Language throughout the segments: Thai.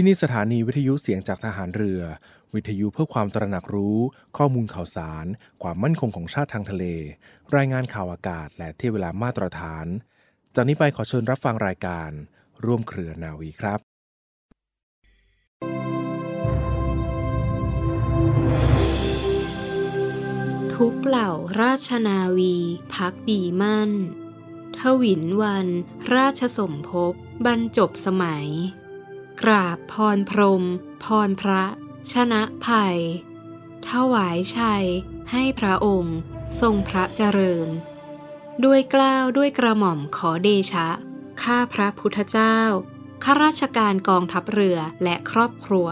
ที่นี่สถานีวิทยุเสียงจากทหารเรือ วิทยุเพื่อความตระหนักรู้ ข้อมูลข่าวสาร ความมั่นคงของชาติทางทะเล รายงานข่าวอากาศ และเที่ยวเวลามาตรฐาน จากนี้ไปขอเชิญรับฟังรายการ ร่วมเครือนาวีครับทุกเหล่าราชนาวีพักดีมั่น ทวินวัน ราชสมภพบรรจบสมัย กราบพรพรม พรพระ ชนะภัยถวายชัย ให้พระองค์ ทรงพระเจริญ ด้วยกล้าวด้วยกระหม่อมขอเดชะ ข้าพระพุทธเจ้าข้าราชการกองทัพเรือและครอบครัว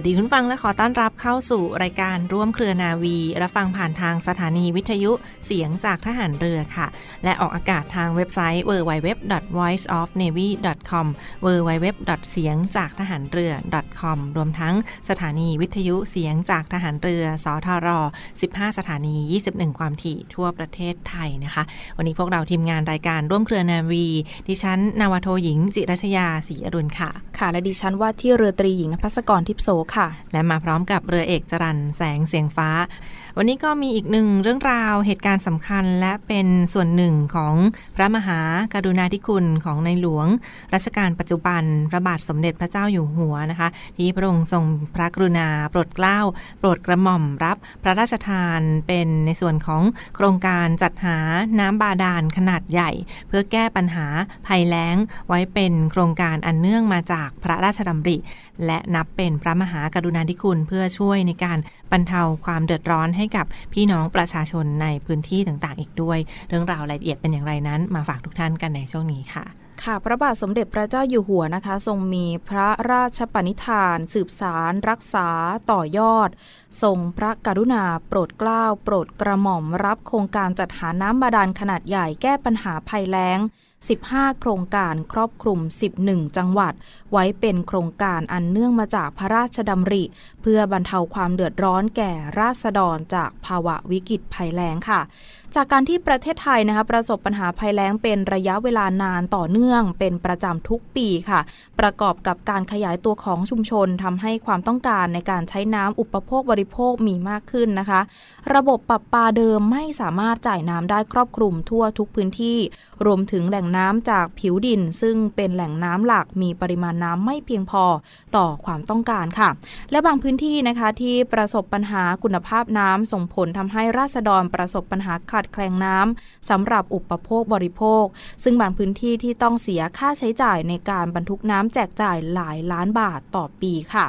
วัสดีคุณฟังและขอต้อนรับเข้าสู่รายการร่วมเครือนาวี รับฟังผ่านทางสถานีวิทยุเสียงจากทหารเรือค่ะ และออกอากาศทางเว็บไซต์ www.voiceofnavy.com www. เสียงจากทหารเรือ .com รวมทั้งสถานีวิทยุเสียงจากทหารเรือ สทร 15 สถานี 21 ความถี่ทั่วประเทศไทยนะคะ วันนี้พวกเราทีมงานรายการร่วมเครือนาวี ดิฉันนาวโทหญิง จิรัชยาศรีอรุณค่ะ ค่ะและดิฉันว่าที่เรือตรีหญิงนภัสกรทิพโสค่ะ และมาพร้อมกับเรือเอกจรันแสงเสียงฟ้าวันนี้ก็มีอีกหนึ่งเรื่องราวเหตุการณ์สำคัญและเป็นส่วนหนึ่งของพระมหากรุณาธิคุณของในหลวง รัชกาลปัจจุบัน พระบาทสมเด็จพระเจ้าอยู่หัวนะคะ ที่พระองค์ทรงพระกรุณาโปรดเกล้า โปรดกระหม่อมรับพระราชทานเป็นในส่วนของโครงการจัดหาน้ำบาดาลขนาดใหญ่ เพื่อแก้ปัญหาภัยแล้งไว้เป็นโครงการอันเนื่องมาจากพระราชดำริ และนับเป็นพระมหากรุณาธิคุณเพื่อช่วยในการบรรเทาความเดือดร้อนใให้กับพี่น้องประชาชนในพื้นที่ต่างๆ อีกด้วย เรื่องราวรายละเอียดเป็นอย่างไรนั้นมาฝากทุกท่านกันในช่วงนี้ค่ะค่ะพระบาทสมเด็จพระเจ้าอยู่หัวนะคะ ทรงมีพระราชปณิธาน สืบสาร รักษา ต่อยอด ทรงพระกรุณา โปรดเกล้า โปรดกระหม่อมรับโครงการจัดหาน้ำบาดาลขนาดใหญ่แก้ปัญหาภัยแล้ง 15 โครงการครอบคลุม 11 จังหวัด ไว้เป็นโครงการอันเนื่องมาจากพระราชดำริ เพื่อบรรเทาความเดือดร้อนแก่ราษฎรจากภาวะวิกฤตภัยแล้งค่ะ จากการที่ประเทศไทยนะคะประสบปัญหาภัยแล้งเป็นระยะเวลานานต่อเนื่อง เป็นประจำทุกปีค่ะ ประกอบกับการขยายตัวของชุมชนทำให้ความต้องการในการใช้น้ำอุปโภคบริโภคมีมากขึ้นนะคะ ระบบปรับปาเดิมไม่สามารถจ่ายน้ำได้ครอบคลุมทั่วทุกพื้นที่ รวมถึงแหล่งน้ำจากผิวดิน ซึ่งเป็นแหล่งน้ำหลักมีปริมาณน้ำไม่เพียงพอต่อความต้องการค่ะ และบางพื้นที่นะคะที่ประสบปัญหาคุณภาพน้ำส่งผลทำให้ราษฎรประสบปัญหาขาขาดแคลนน้ำสำหรับอุปโภคบริโภค ซึ่งบางพื้นที่ที่ต้องเสียค่าใช้จ่ายในการบรรทุกน้ำแจกจ่ายหลายล้านบาทต่อปีค่ะ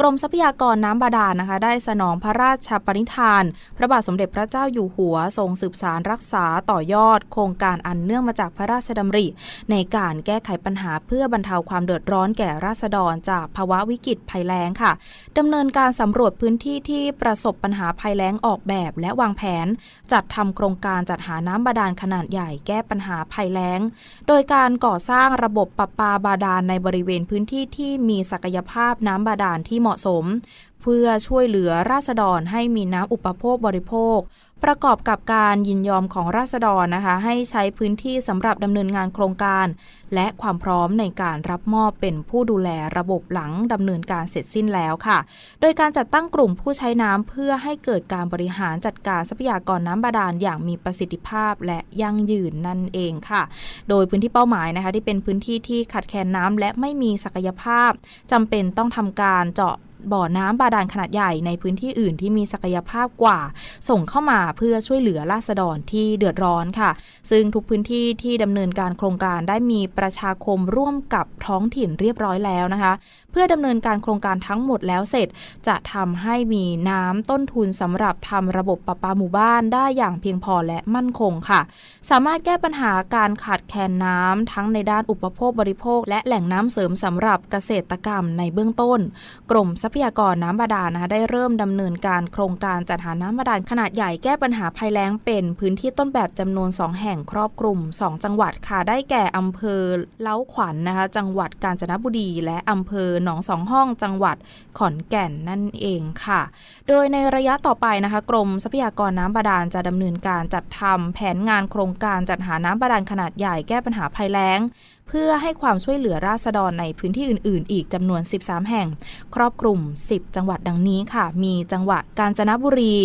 กรมทรัพยากรน้ำบาดาลนะคะ ได้สนองพระราชปณิธาน พระบาทสมเด็จพระเจ้าอยู่หัวทรงสืบสารรักษาต่อยอด โครงการอันเนื่องมาจากพระราชดำริ ในการแก้ไขปัญหาเพื่อบรรเทาความเดือดร้อนแก่ราษฎรจากภาวะวิกฤตภัยแล้งค่ะดำเนินการสำรวจพื้นที่ที่ประสบปัญหาภัยแล้งออกแบบและวางแผน จัดทำโครงการจัดหาน้ำบาดาลขนาดใหญ่แก้ปัญหาภัยแล้ง โดยการก่อสร้างระบบประปาบาดาลในบริเวณพื้นที่ที่มีศักยภาพน้ำบาดาลที่เหมาะสม เพื่อช่วยเหลือราษฎรให้มีน้ำอุปโภคบริโภค ประกอบกับการยินยอมของราษฎรนะคะ ให้ใช้พื้นที่สำหรับดำเนินงานโครงการ และความพร้อมในการรับมอบเป็นผู้ดูแลระบบหลังดำเนินการเสร็จสิ้นแล้วค่ะ โดยการจัดตั้งกลุ่มผู้ใช้น้ำเพื่อให้เกิดการบริหารจัดการทรัพยากรน้ำบาดาลอย่างมีประสิทธิภาพและยั่งยืนนั่นเองค่ะ โดยพื้นที่เป้าหมายนะคะ ที่เป็นพื้นที่ที่ขาดแคลนน้ำและไม่มีศักยภาพจำเป็นต้องทำการเจาะ บ่อน้ำบาดาลขนาดใหญ่ในพื้นที่อื่นที่มีศักยภาพกว่า ส่งเข้ามาเพื่อช่วยเหลือราษฎรที่เดือดร้อนค่ะ ซึ่งทุกพื้นที่ที่ดำเนินการโครงการได้มีประชาคมร่วมกับท้องถิ่นเรียบร้อยแล้วนะคะ เพื่อดำเนินการโครงการทั้งหมดแล้วเสร็จ จะทำให้มีน้ำต้นทุนสำหรับทำระบบประปาหมู่บ้านได้อย่างเพียงพอและมั่นคงค่ะ สามารถแก้ปัญหาการขาดแคลนน้ำทั้งในด้านอุปโภคบริโภค และแหล่งน้ำเสริมสำหรับเกษตรกรรมในเบื้องต้น กรมทรัพยากรน้ำบาดาลนะคะได้เริ่มดำเนินการโครงการจัดหาน้ำบาดาลขนาดใหญ่แก้ปัญหาภัยแล้งเป็น พื้นที่ต้นแบบจำนวน 2 แห่งครอบคลุม 2 จังหวัดค่ะได้แก่อำเภอเล้าขวัญนนะคะจังหวัดกาญจนบุรี และอำเภอหนองสองห้องจังหวัดขอนแก่นนั่นเองค่ะ โดยในระยะต่อไปนะคะกรมทรัพยากรน้ำบาดาลจะดำเนินการจัดทำแผนงานโครงการจัดหาน้ำบาดาลขนาดใหญ่แก้ปัญหาภัยแล้ง เพื่อให้ความช่วยเหลือราษฎรในพื้นที่อื่น ๆ อีกจำนวน 13 แห่ง ครอบคลุม 10 จังหวัดดังนี้ค่ะ มีจังหวัดกาญจนบุรี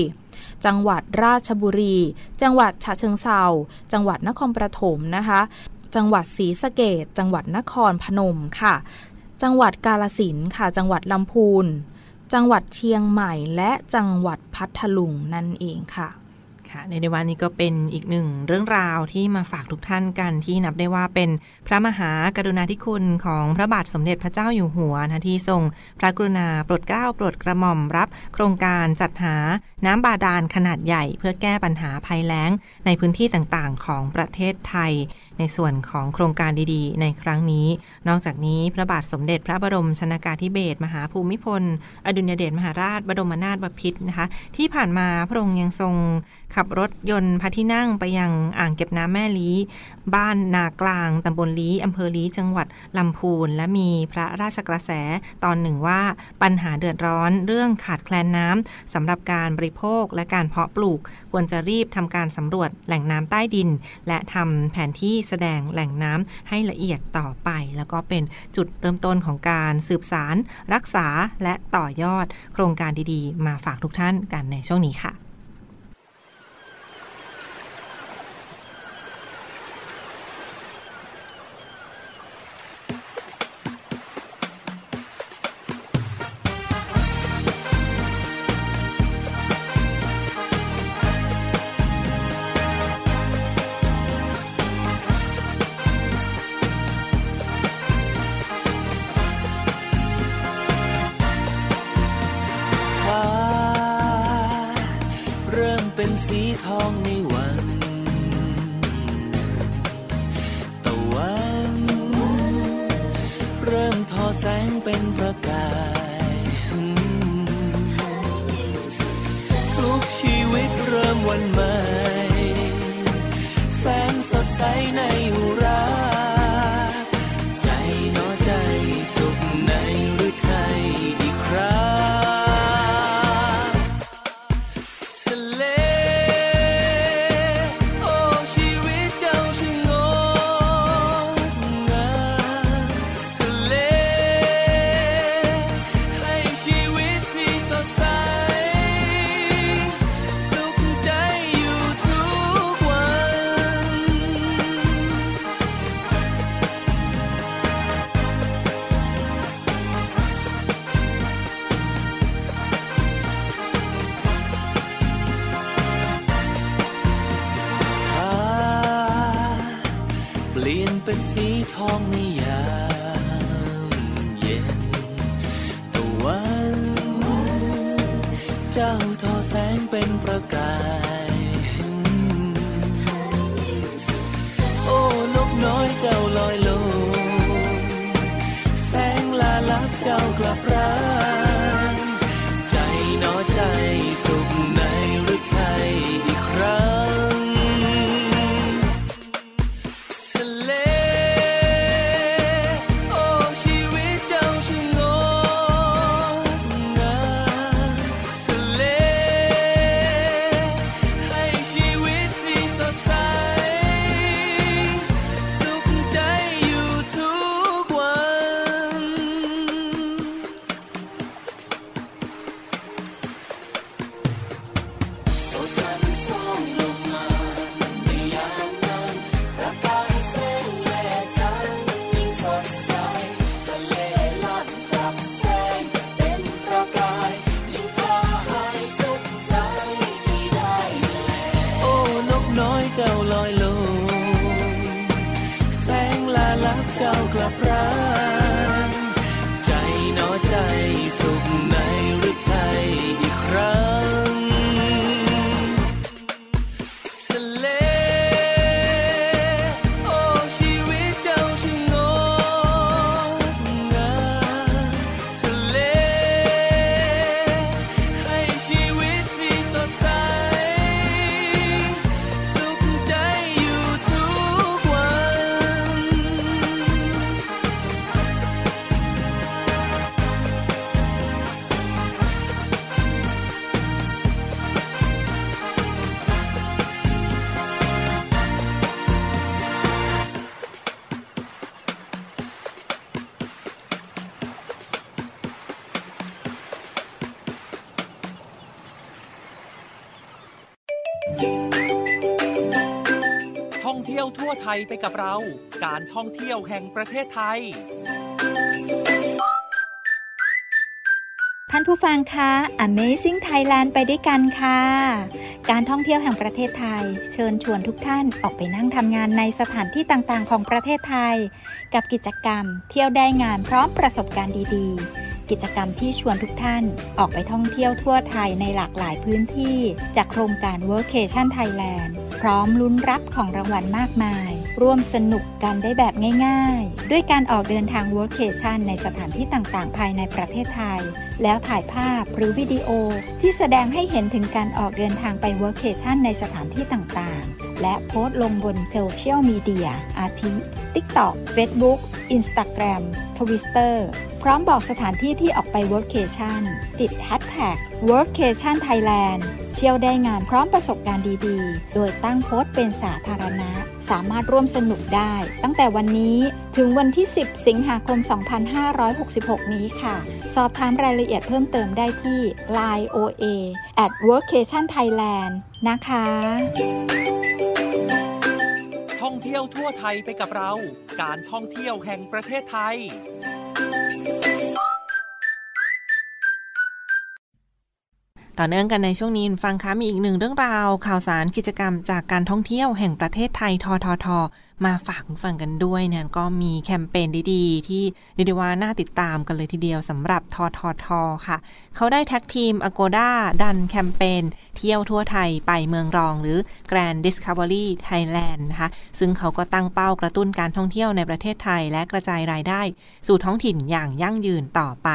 จังหวัดราชบุรี จังหวัดฉะเชิงเซาจังหวัดนครปฐมนะคะ จังหวัดศรีสะเกดจังหวัดนครพนมค่ะ จังหวัดกาลสินค่ะ จังหวัดลำพูนจังหวัดเชียงใหม่และจังหวัดพัทลุงนั่นเองค่ะ ค่ะในในวันนี้ก็เป็นอีกหนึ่งเรื่องราวที่มาฝากทุกท่านกันที่นับได้ว่าเป็นพระมหากรุณาธิคุณของพระบาทสมเด็จพระเจ้าอยู่หัวนะที่ทรงพระกรุณาโปรดเกล้าโปรดกระหม่อมรับ โครงการจัดหาน้ำบาดาลขนาดใหญ่ เพื่อแก้ปัญหาภัยแล้งในพื้นที่ต่างๆ ของประเทศไทย ในส่วนของโครงการดีๆ ในครั้งนี้ นอกจากนี้พระบาทสมเด็จพระบรมชนากาธิเบศรมหาภูมิพล อดุลยเดชมหาราชบรมนาถบพิตรนะคะที่ผ่านมาพระองค์ยังทรงขับรถยนต์พระที่นั่งไปยังอ่างเก็บน้ำแม่ลีบ้านนากลางตำบลลีอำเภอลีจังหวัดลำพูน และมีพระราชกระแสตอนหนึ่งว่าปัญหาเดือดร้อนเรื่องขาดแคลนน้ำสำหรับการบริโภคและการเพาะปลูก ควรจะรีบทำการสำรวจแหล่งน้ำใต้ดิน และทำแผนที่แสดงแหล่งน้ำให้ละเอียดต่อไป แล้วก็เป็นจุดเริ่มต้นของการสืบสาร รักษาและต่อยอด โครงการดีๆ มาฝากทุกท่านกันในช่วงนี้ค่ะ เป็นสีทองในยามเย็นตะวัน เจ้าทอแสงเป็นประกาย โอ้นกน้อยเจ้าลอยลง แสงลาลับเจ้ากลับร้า เที่ยวทั่วไทยไปกับเรา การท่องเที่ยวแห่งประเทศไทย ท่านผู้ฟังคะ Amazing Thailand ไปด้วยกันค่ะ การท่องเที่ยวแห่งประเทศไทย เชิญชวนทุกท่านออกไปนั่งทำงานในสถานที่ต่างๆ ของประเทศไทย กับกิจกรรม เที่ยวได้งานพร้อมประสบการณ์ดีๆกิจกรรมที่ชวนทุกท่านออกไปท่องเที่ยวทั่วไทยในหลากหลายพื้นที่ จากโครงการ Workation Thailand ร้อมลุ้นรับของรางวัลมากมาย ร่วมสนุกกันได้แบบง่าย ๆ ด้วยการออกเดินทาง Workation ในสถานที่ต่างๆ ภายในประเทศไทย แล้วถ่ายภาพหรือวิดีโอ ที่แสดงให้เห็นถึงการออกเดินทางไป Workation ในสถานที่ต่างๆ และโพสต์ลงบนโซเชียลมีเดียอาทิ TikTok Facebook Instagram Twitter พร้อมบอกสถานที่ที่ออกไป Workation ติด Hashtag Workation Thailand เที่ยวได้งานพร้อมประสบการณ์ดีๆ โดยตั้งโพสต์เป็นสาธารณะ สามารถร่วมสนุกได้ ตั้งแต่วันนี้ถึงวันที่ 10 สิงหาคม 2566 นี้ค่ะ สอบถามรายละเอียดเพิ่มเติมได้ที่ line oa at workation thailand นะคะ ท่องเที่ยวทั่วไทยไปกับเรา การท่องเที่ยวแห่งประเทศไทย ต่อเนื่องกันในช่วงนี้ฟังคะมีอีกหนึ่งเรื่องราว ข่าวสารกิจกรรมจากการท่องเที่ยวแห่งประเทศไทยทททมาฝากคุณฟังกันด้วยเนี่ยก็มีแคมเปญดีๆ ที่เรียกว่าน่าติดตามกันเลยทีเดียวสำหรับทททค่ะ เขาได้แท็กทีม Agoda ดันแคมเปญเที่ยวทั่วไทยไปเมืองรอง หรือ Grand Discovery Thailand นะคะซึ่งเขาก็ตั้งเป้ากระตุ้นการท่องเที่ยวในประเทศไทย และกระจายรายได้ สู่ท้องถิ่นอย่างยั่งยืนต่อไป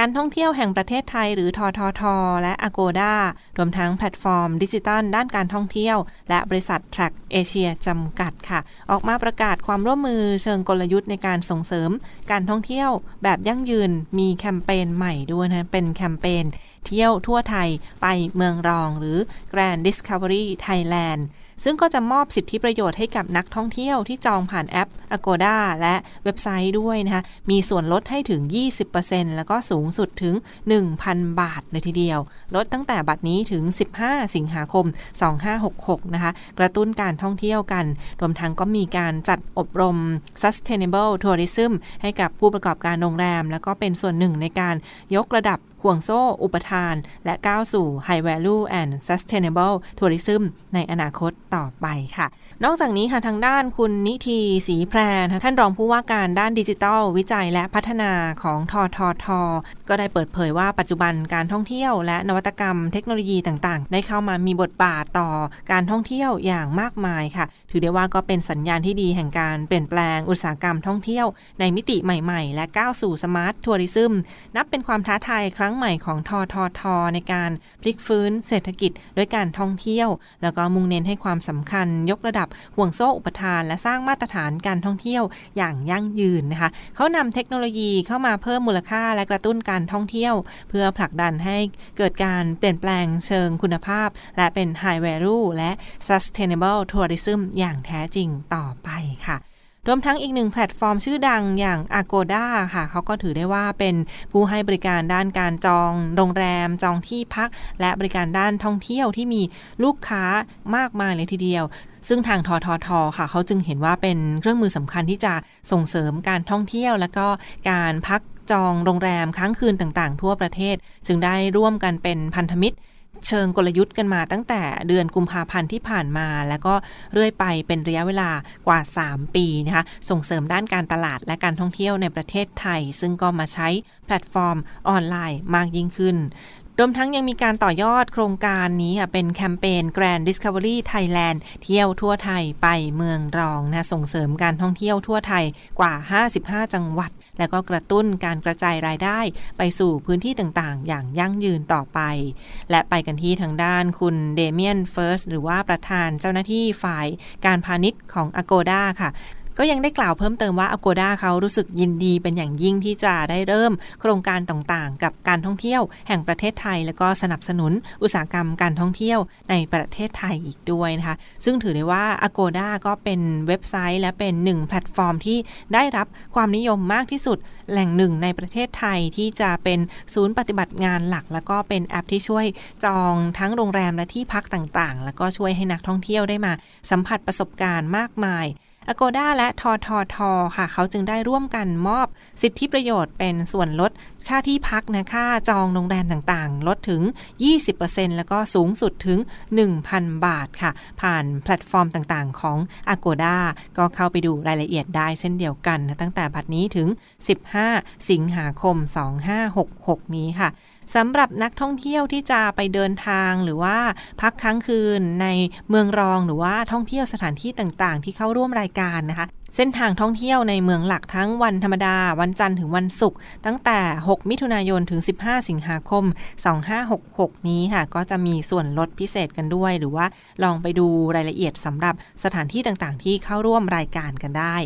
การท่องเที่ยวแห่งประเทศไทยหรือททท และ Agoda รวมทั้งแพลตฟอร์ม ดิจิทัล ด้านการท่องเที่ยว และบริษัท Track Asia จำกัดค่ะ ออกมาประกาศความร่วมมือเชิงกลยุทธ์ในการส่งเสริม การท่องเที่ยวแบบยั่งยืนมีแคมเปญใหม่ด้วยนะ เป็นแคมเปญเที่ยวทั่วไทยไปเมืองรอง หรือ Grand Discovery Thailand ซึ่งก็จะมอบสิทธิประโยชน์ให้กับนักท่องเที่ยวที่จองผ่านแอป Agoda และเว็บไซต์ด้วยนะคะ มีส่วนลดให้ถึง 20%แล้วก็สูงสุดถึง 1,000 บาทเลยทีเดียว ลดตั้งแต่บัดนี้ถึง 15 สิงหาคม 2566 นะคะ กระตุ้นการท่องเที่ยวกัน รวมทั้งก็มีการจัดอบรม sustainable tourism ให้กับผู้ประกอบการโรงแรม แล้วก็เป็นส่วนหนึ่งในการยกระดับห่วงโซ่ อุปทาน และก้าวสู่ High Value and Sustainable Tourism ในอนาคตต่อไปค่ะ นอกจากนี้ค่ะทางด้านคุณนิทีศรีแพรท่านรองผู้ว่าการด้านดิจิทัล วิจัยและพัฒนาของททท ก็ได้เปิดเผยว่าปัจจุบันการท่องเที่ยว และนวัตกรรมเทคโนโลยีต่างๆ ได้เข้ามามีบทบาทต่อการท่องเที่ยวอย่างมากมายค่ะ ถือได้ว่าก็เป็นสัญญาณที่ดีแห่งการเปลี่ยนแปลงอุตสาหกรรมท่องเที่ยวในมิติใหม่ ๆ และก้าวสู่สมาร์ททัวริซึมนับเป็นความท้าทายครั้งใหม่ของททท ในการพลิกฟื้นเศรษฐกิจด้วยการท่องเที่ยว แล้วก็มุ่งเน้นให้ความสำคัญยกระดับห่วงโซ่อุปทาน และสร้างมาตรฐานการท่องเที่ยวอย่างยั่งยืนนะคะเขานำเทคโนโลยีเข้ามาเพิ่มมูลค่าและกระตุ้นการท่องเที่ยว เพื่อผลักดันให้เกิดการเปลี่ยนแปลงเชิงคุณภาพ และเป็น High Value และ Sustainable Tourism อย่างแท้จริงต่อไปค่ะ รวมทั้งอีกหนึ่งแพลตฟอร์มชื่อดังอย่าง Agoda ค่ะ เขาก็ถือได้ว่าเป็นผู้ให้บริการด้านการจองโรงแรม จองที่พัก และบริการด้านท่องเที่ยวที่มีลูกค้ามากมายเลยทีเดียวซึ่งทางทททค่ะ เขาจึงเห็นว่าเป็นเครื่องมือสำคัญที่จะส่งเสริมการท่องเที่ยว และก็การพักจองโรงแรมค้างคืนต่างๆ ทั่วประเทศ จึงได้ร่วมกันเป็นพันธมิตร เชิงกลยุทธ์กันมาตั้งแต่เดือนกุมภาพันธ์ที่ผ่านมา แล้วก็เรื่อยไปเป็นระยะเวลากว่า 3 ปีนะคะส่งเสริมด้านการตลาดและการท่องเที่ยวในประเทศไทย ซึ่งก็มาใช้แพลตฟอร์มออนไลน์มากยิ่งขึ้น รวมทั้งยังมีการต่อยอดโครงการนี้ค่ะเป็นแคมเปญ Grand Discovery Thailand เที่ยวทั่วไทยไปเมืองรองนะส่งเสริมการท่องเที่ยวทั่วไทยกว่า 55 จังหวัด และก็กระตุ้นการกระจายรายได้ไปสู่พื้นที่ต่างๆ อย่างยั่งยืนต่อไป และไปกันที่ทางด้านคุณเดเมียนเฟิร์สหรือว่าประธานเจ้าหน้าที่ฝ่ายการพาณิชย์ของ Agoda ค่ะ ก็ยังได้กล่าวเพิ่มเติมว่า Agoda เขารู้สึกยินดีเป็นอย่างยิ่งที่จะได้เริ่ม โครงการต่างๆ กับการท่องเที่ยว แห่งประเทศไทย แล้วก็สนับสนุนอุตสาหกรรมการท่องเที่ยวในประเทศไทยอีกด้วยนะคะ ซึ่งถือได้ว่า Agoda ก็เป็นเว็บไซต์ และเป็นหนึ่งแพลตฟอร์มที่ได้รับความนิยมมากที่สุดแหล่งหนึ่งในประเทศไทยที่จะเป็นศูนย์ปฏิบัติงานหลัก แล้วก็เป็นแอปที่ช่วยจองทั้งโรงแรมและที่พักต่างๆ แล้วก็ช่วยให้นักท่องเที่ยวได้มา สัมผัสประสบการณ์มากมาย Agoda และทอทอทอค่ะ เขาจึงได้ร่วมกันมอบสิทธิประโยชน์เป็นส่วนลดค่าที่พักนะค่าจองโรงแรมต่างๆ ลดถึง 20%แล้วก็สูงสุดถึง 1,000 บาทค่ะ ผ่านแพลตฟอร์มต่างๆ ของ Agoda ก็เข้าไปดูรายละเอียดได้เช่นเดียวกันนะตั้งแต่บัดนี้ถึง 15 สิงหาคม 2566 นี้ค่ะสำหรับนักท่องเที่ยวที่จะไปเดินทางหรือว่าพักค้างคืนในเมืองรองหรือว่าท่องเที่ยวสถานที่ต่างๆ ที่เข้าร่วมรายการนะคะ เส้นทางท่องเที่ยวในเมืองหลักทั้งวันธรรมดา วันจันทร์ถึงวันศุกร์ตั้งแต่ 6 มิถุนายนถึง 15 สิงหาคม 2566 นี้ค่ะ ก็จะมีส่วนลดพิเศษกันด้วย หรือว่าลองไปดูรายละเอียดสำหรับสถานที่ต่างๆ ที่เข้าร่วมรายการกันได้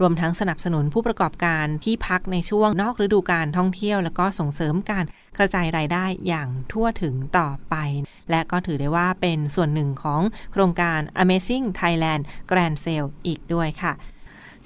รวมทั้งสนับสนุนผู้ประกอบการที่พักในช่วงนอกฤดูการท่องเที่ยว แล้วก็ส่งเสริมการกระจายรายได้อย่างทั่วถึงต่อไป และก็ถือได้ว่าเป็นส่วนหนึ่งของโครงการ Amazing Thailand Grand Sale อีกด้วยค่ะ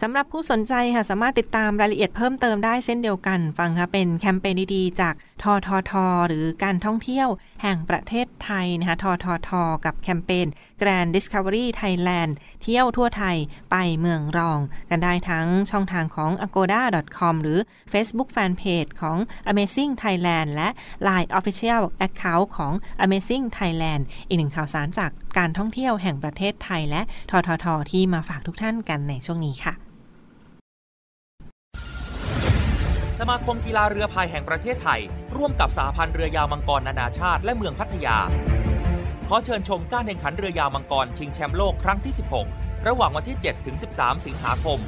สำหรับผู้สนใจค่ะสามารถติดตามรายละเอียดเพิ่มเติมได้เช่นเดียวกัน ฟังค่ะเป็นแคมเปญดีๆจากทอทอทอหรือการท่องเที่ยวแห่งประเทศไทยนะคะทอทอทอกับแคมเปญ Grand Discovery Thailand เที่ยวทั่วไทยไปเมืองรอง กันได้ทั้งช่องทางของ agoda.com หรือ Facebook Fanpage ของ Amazing Thailand และ Line Official Account ของ Amazing Thailand อีกหนึ่งข่าวสารจากการท่องเที่ยวแห่งประเทศไทยและททท ที่มาฝากทุกท่านกันในช่วงนี้ค่ะ สมาคมกีฬาเรือพายแห่งประเทศไทย ร่วมกับสหพันธ์เรือยาวมังกรนานาชาติ และเมืองพัทยา ขอเชิญชมการแข่งขันเรือยาวมังกรชิงแชมป์โลกครั้งที่ 16 ระหว่างวันที่ 7 ถึง 13 สิงหาคม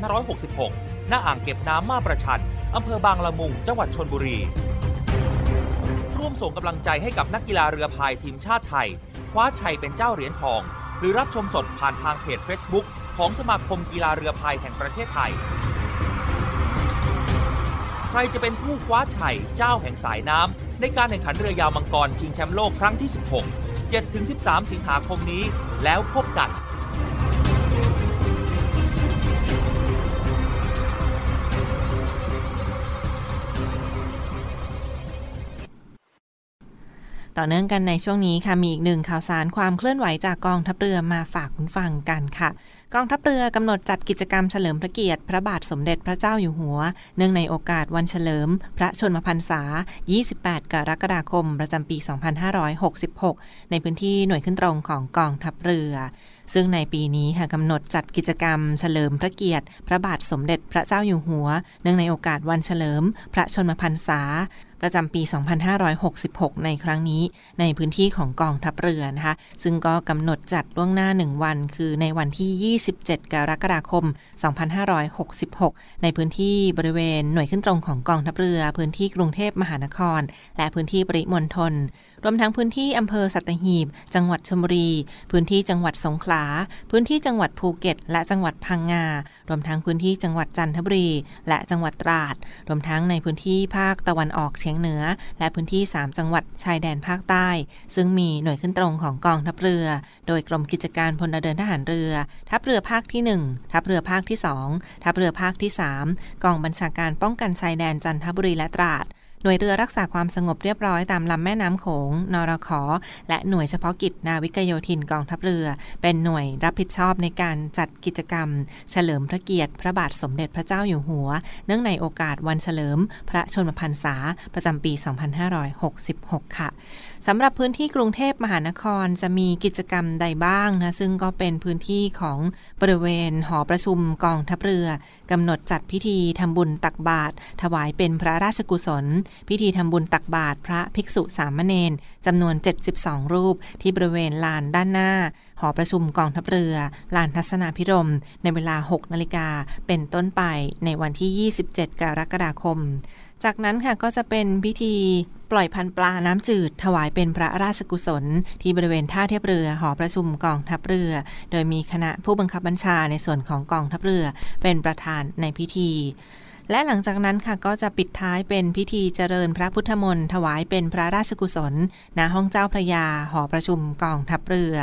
2566 ณ อ่างเก็บน้ำมาประชัน อำเภอบางละมุง จังหวัดชนบุรี ร่วมส่งกำลังใจให้กับนักกีฬาเรือพายทีมชาติไทย คว้าชัยเป็นเจ้าเหรียญทอง หรือรับชมสดผ่านทางเพจ Facebook ของสมาคมกีฬาเรือพายแห่งประเทศไทย ใครจะเป็นผู้คว้าชัยเจ้าแห่งสายน้ำในการแข่งขันเรือยาวมังกรชิงแชมป์โลกครั้งที่ 16 7-13 สิงหาคมนี้ แล้วพบกัน ต่อเนื่องกันในช่วงนี้ค่ะมีอีกหนึ่งข่าวสารความเคลื่อนไหวจากกองทัพเรือมาฝากคุณฟังกันค่ะ กองทัพเรือกำหนดจัดกิจกรรมเฉลิมพระเกียรติพระบาทสมเด็จพระเจ้าอยู่หัว เนื่องในโอกาสวันเฉลิม พระชนมพรรษา 28 กรกฎาคม ประจำปี 2566 ในพื้นที่หน่วยขึ้นตรงของกองทัพเรือ ซึ่งในปีนี้ค่ะกำหนดจัดกิจกรรม เฉลิมพระเกียรติ พระบาทสมเด็จพระเจ้าอยู่หัว เนื่องในโอกาสวันเฉลิม พระชนมพรรษา ประจำปี 2566 ในครั้งนี้ ในพื้นที่ของกองทัพเรือนะคะ ซึ่งก็กำหนดจัดล่วงหน้า 1 วัน คือในวันที่ 27 กรกฎาคม 2566 ในพื้นที่บริเวณหน่วยขึ้นตรงของกองทัพเรือ พื้นที่กรุงเทพมหานคร และพื้นที่ปริมณฑลรวมทั้งพื้นที่อำเภอสัตหีบ จังหวัดชลบุรี พื้นที่จังหวัดสงขลา พื้นที่จังหวัดภูเก็ต และจังหวัดพังงา รวมทั้งพื้นที่จังหวัดจันทบุรี และจังหวัดตราด รวมทั้งในพื้นที่ภาคตะวันออกเฉียงเหนือ และพื้นที่ 3 จังหวัดชายแดนภาคใต้ ซึ่งมีหน่วยขึ้นตรงของกองทัพเรือ โดยกรมกิจการพลเดินทหารเรือ ทัพเรือภาคที่ 1 ทัพเรือภาคที่ 2 ทัพเรือภาคที่ 3 กองบัญชาการป้องกันชายแดนจันทบุรีและตราด หน่วยเรือรักษาความสงบเรียบร้อยตามลำแม่น้ำโขง นรขอและหน่วยเฉพาะกิจนาวิกโยธินกองทัพเรือ เป็นหน่วยรับผิดชอบในการจัดกิจกรรม เฉลิมพระเกียรติ พระบาทสมเด็จพระเจ้าอยู่หัว เนื่องในโอกาสวันเฉลิม พระชนมพรรษาประจำปี 2566 ค่ะ สำหรับพื้นที่กรุงเทพมหานครจะมีกิจกรรมใดบ้างนะซึ่งก็เป็นพื้นที่ของบริเวณหอประชุมกองทัพเรือกำหนดจัดพิธีทำบุญตักบาตรถวายเป็นพระราชกุศล พิธีทำบุญตักบาตรพระภิกษุสามเณรจำนวน 72 รูปที่บริเวณลานด้านหน้า หอประชุมกองทัพเรือ ลานทัศนาพิรม ในเวลา 6 นาฬิกาเป็นต้นไปในวันที่ 27 กรกฎาคม จากนั้นค่ะก็จะเป็นพิธีปล่อยพันปลาน้ำจืด ถวายเป็นพระราชกุศล ที่บริเวณท่าเทียบเรือหอประชุมกองทัพเรือ โดยมีคณะผู้บังคับบัญชาในส่วนของกองทัพเรือ เป็นประธานในพิธี และหลังจากนั้นค่ะก็จะปิดท้ายเป็นพิธีเจริญพระพุทธมนต์ถวายเป็นพระราชกุศลณห้องเจ้าพระยาหอประชุมกองทัพเรือ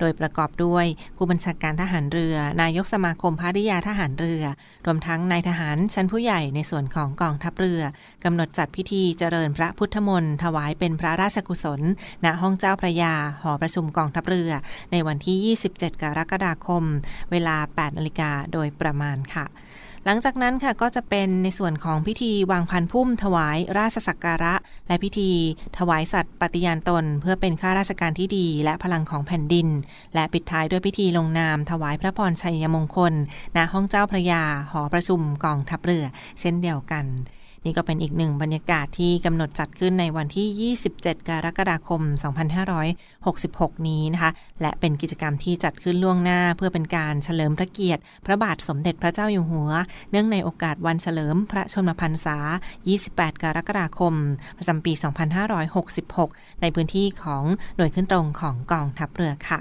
โดยประกอบด้วยผู้บัญชาการทหารเรือ นายกสมาคมภริยาทหารเรือ รวมทั้งนายทหารชั้นผู้ใหญ่ในส่วนของกองทัพเรือกำหนดจัดพิธีเจริญพระพุทธมนต์ถวายเป็นพระราชกุศล ณห้องเจ้าพระยาหอประชุมกองทัพเรือ ในวันที่ 27 กรกฎาคม เวลา 8 นาฬิกาโดยประมาณค่ะ หลังจากนั้นค่ะก็จะเป็นในส่วนของพิธีวางพันพุ่ม ถวายราชสักการะ และพิธีถวายสัตว์ปฏิญาณตน เพื่อเป็นข้าราชการที่ดี และพลังของแผ่นดิน และปิดท้ายด้วยพิธีลงนาม ถวายพระพรชัยมงคลณห้องเจ้าพระยาหอประชุมกองทัพเรือ เช่นเดียวกัน นี่ก็เป็นอีกหนึ่งบรรยากาศที่กำหนดจัดขึ้นในวันที่ 27 กรกฎาคม 2566 นี้นะคะ และเป็นกิจกรรมที่จัดขึ้นล่วงหน้า เพื่อเป็นการเฉลิมพระเกียรติ พระบาทสมเด็จพระเจ้าอยู่หัว เนื่องในโอกาสวันเฉลิมพระชนมพรรษา 28 กรกฎาคม ประจำปี 2566 ในพื้นที่ของหน่วยขึ้นตรงของกองทัพเรือค่ะ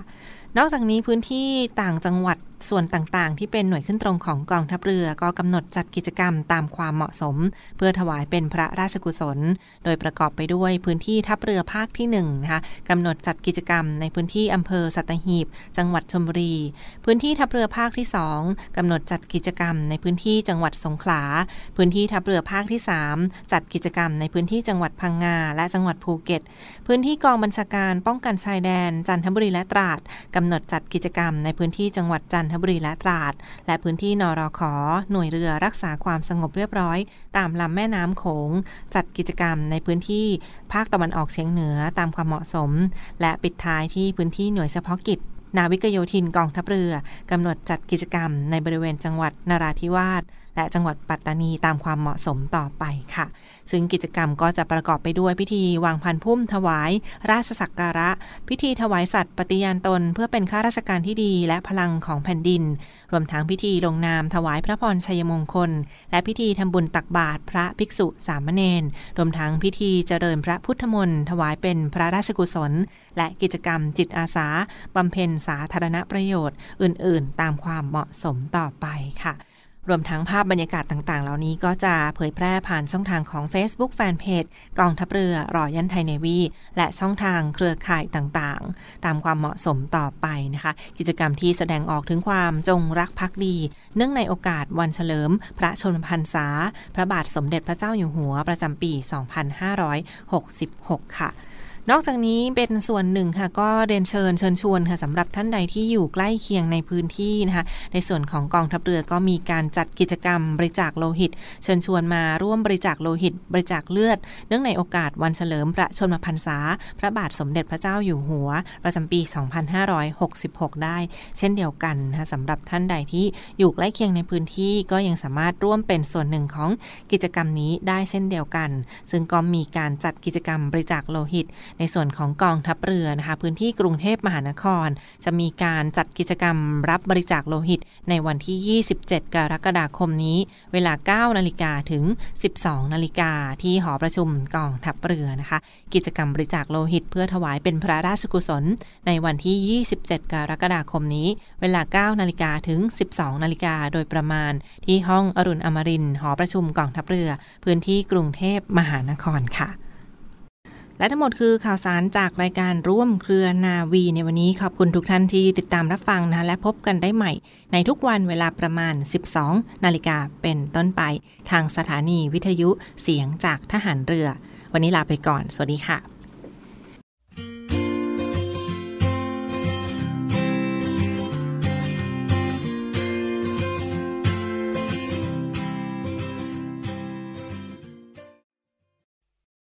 นอกจากนี้พื้นที่ต่างจังหวัด ส่วนต่างๆ ที่เป็นหน่วยขึ้นตรงของกองทัพเรือก็กำหนดจัดกิจกรรมตามความเหมาะสม เพื่อถวายเป็นพระราชกุศล โดยประกอบไปด้วยพื้นที่ทัพเรือภาคที่1นะคะกำหนดจัดกิจกรรมในพื้นที่อำเภอสัตหีบ จังหวัดชลบุรี พื้นที่ทัพเรือภาคที่ 2กำหนดจัดกิจกรรมในพื้นที่จังหวัดสงขลา พื้นที่ทัพเรือภาคที่ 3 จัดกิจกรรมในพื้นที่จังหวัดพังงาและจังหวัดภูเก็ต พื้นที่กองบัญชาการป้องกันชายแดน จันทบุรีและตราดกำหนดจัดกิจกรรมในพื้นที่จังหวัดจันททบุรีและตราด และพื้นที่นรขหน่วยเรือรักษาความสงบเรียบร้อย ตามลำแม่น้ำโขง จัดกิจกรรมในพื้นที่ภาคตะวันออกเฉียงเหนือตามความเหมาะสม และปิดท้ายที่พื้นที่หน่วยเฉพาะกิจนาวิกโยธินกองทัพเรือกำหนดจัดกิจกรรมในบริเวณจังหวัดนราธิวาส และจังหวัดปัตตานีตามความเหมาะสมต่อไปค่ะ ซึ่งกิจกรรมก็จะประกอบไปด้วยพิธีวางพันพุ่มถวาย ราชสักการะ พิธีถวายสัตว์ปฏิญาณตน เพื่อเป็นข้าราชการที่ดีและพลังของแผ่นดิน รวมทั้งพิธีลงนามถวายพระพรชัยมงคล และพิธีทำบุญตักบาตรพระภิกษุสามเณรรวมทั้งพิธีเจริญพระพุทธมนต์ถวายเป็นพระราชกุศล และกิจกรรมจิตอาสาบำเพ็ญสาธารณประโยชน์ อื่น ๆ ตามความเหมาะสมต่อไปค่ะ รวมทั้งภาพบรรยากาศต่างๆ เหล่านี้ก็จะเผยแพร่ผ่านช่องทางของ Facebook Fanpage กองทัพเรือรอยันไทยเนวีและช่องทางเครือข่ายต่างๆ ตามความเหมาะสมต่อไปนะคะ กิจกรรมที่แสดงออกถึงความจงรักภักดี เนื่องในโอกาสวันเฉลิม พระชนมพรรษา พระบาทสมเด็จพระเจ้าอยู่หัวประจำปี 2566 ค่ะ นอกจากนี้เป็นส่วนหนึ่งค่ะ ก็เดนเชิญเชิญชวนค่ะสำหรับท่านใดที่อยู่ใกล้เคียงในพื้นที่นะคะในส่วนของกองทัพเรือก็มีการจัดกิจกรรมบริจาคโลหิต เชิญชวนมาร่วมบริจาคโลหิต บริจาคเลือด เนื่องในโอกาสวันเฉลิมพระชนมพรรษา พระบาทสมเด็จพระเจ้าอยู่หัว ประจำปี 2566 ได้ เช่นเดียวกันนะคะสำหรับท่านใดที่อยู่ใกล้เคียงในพื้นที่ก็ยังสามารถร่วมเป็นส่วนหนึ่งของกิจกรรมนี้ได้เช่นเดียวกัน ซึ่งก็มีการจัดกิจกรรมบริจาคโลหิตในส่วนของกองทัพเรือนะคะพื้นที่กรุงเทพมหานคร จะมีการจัดกิจกรรมรับบริจาคโลหิต ในวันที่ 27 กรกฎาคมนี้ เวลา 9 นาฬิกาถึง 12 นาฬิกาที่หอประชุมกองทัพเรือนะคะ กิจกรรมบริจาคโลหิต เพื่อถวายเป็นพระราชกุศล ในวันที่ 27 กรกฎาคมนี้ เวลา 9 นาฬิกาถึง 12 นาฬิกาโดยประมาณ ที่ห้องอรุณอมรินหอประชุมกองทัพเรือ พื้นที่กรุงเทพมหานครค่ะ และทั้งหมดคือข่าวสารจากรายการร่วมเครือนาวีในวันนี้ขอบคุณทุกท่านที่ติดตามรับฟังนะและพบกันได้ใหม่ ในทุกวันเวลาประมาณ 12 นาฬิกาเป็นต้นไป ทางสถานีวิทยุเสียงจากทหารเรือ วันนี้ลาไปก่อน สวัสดีค่ะ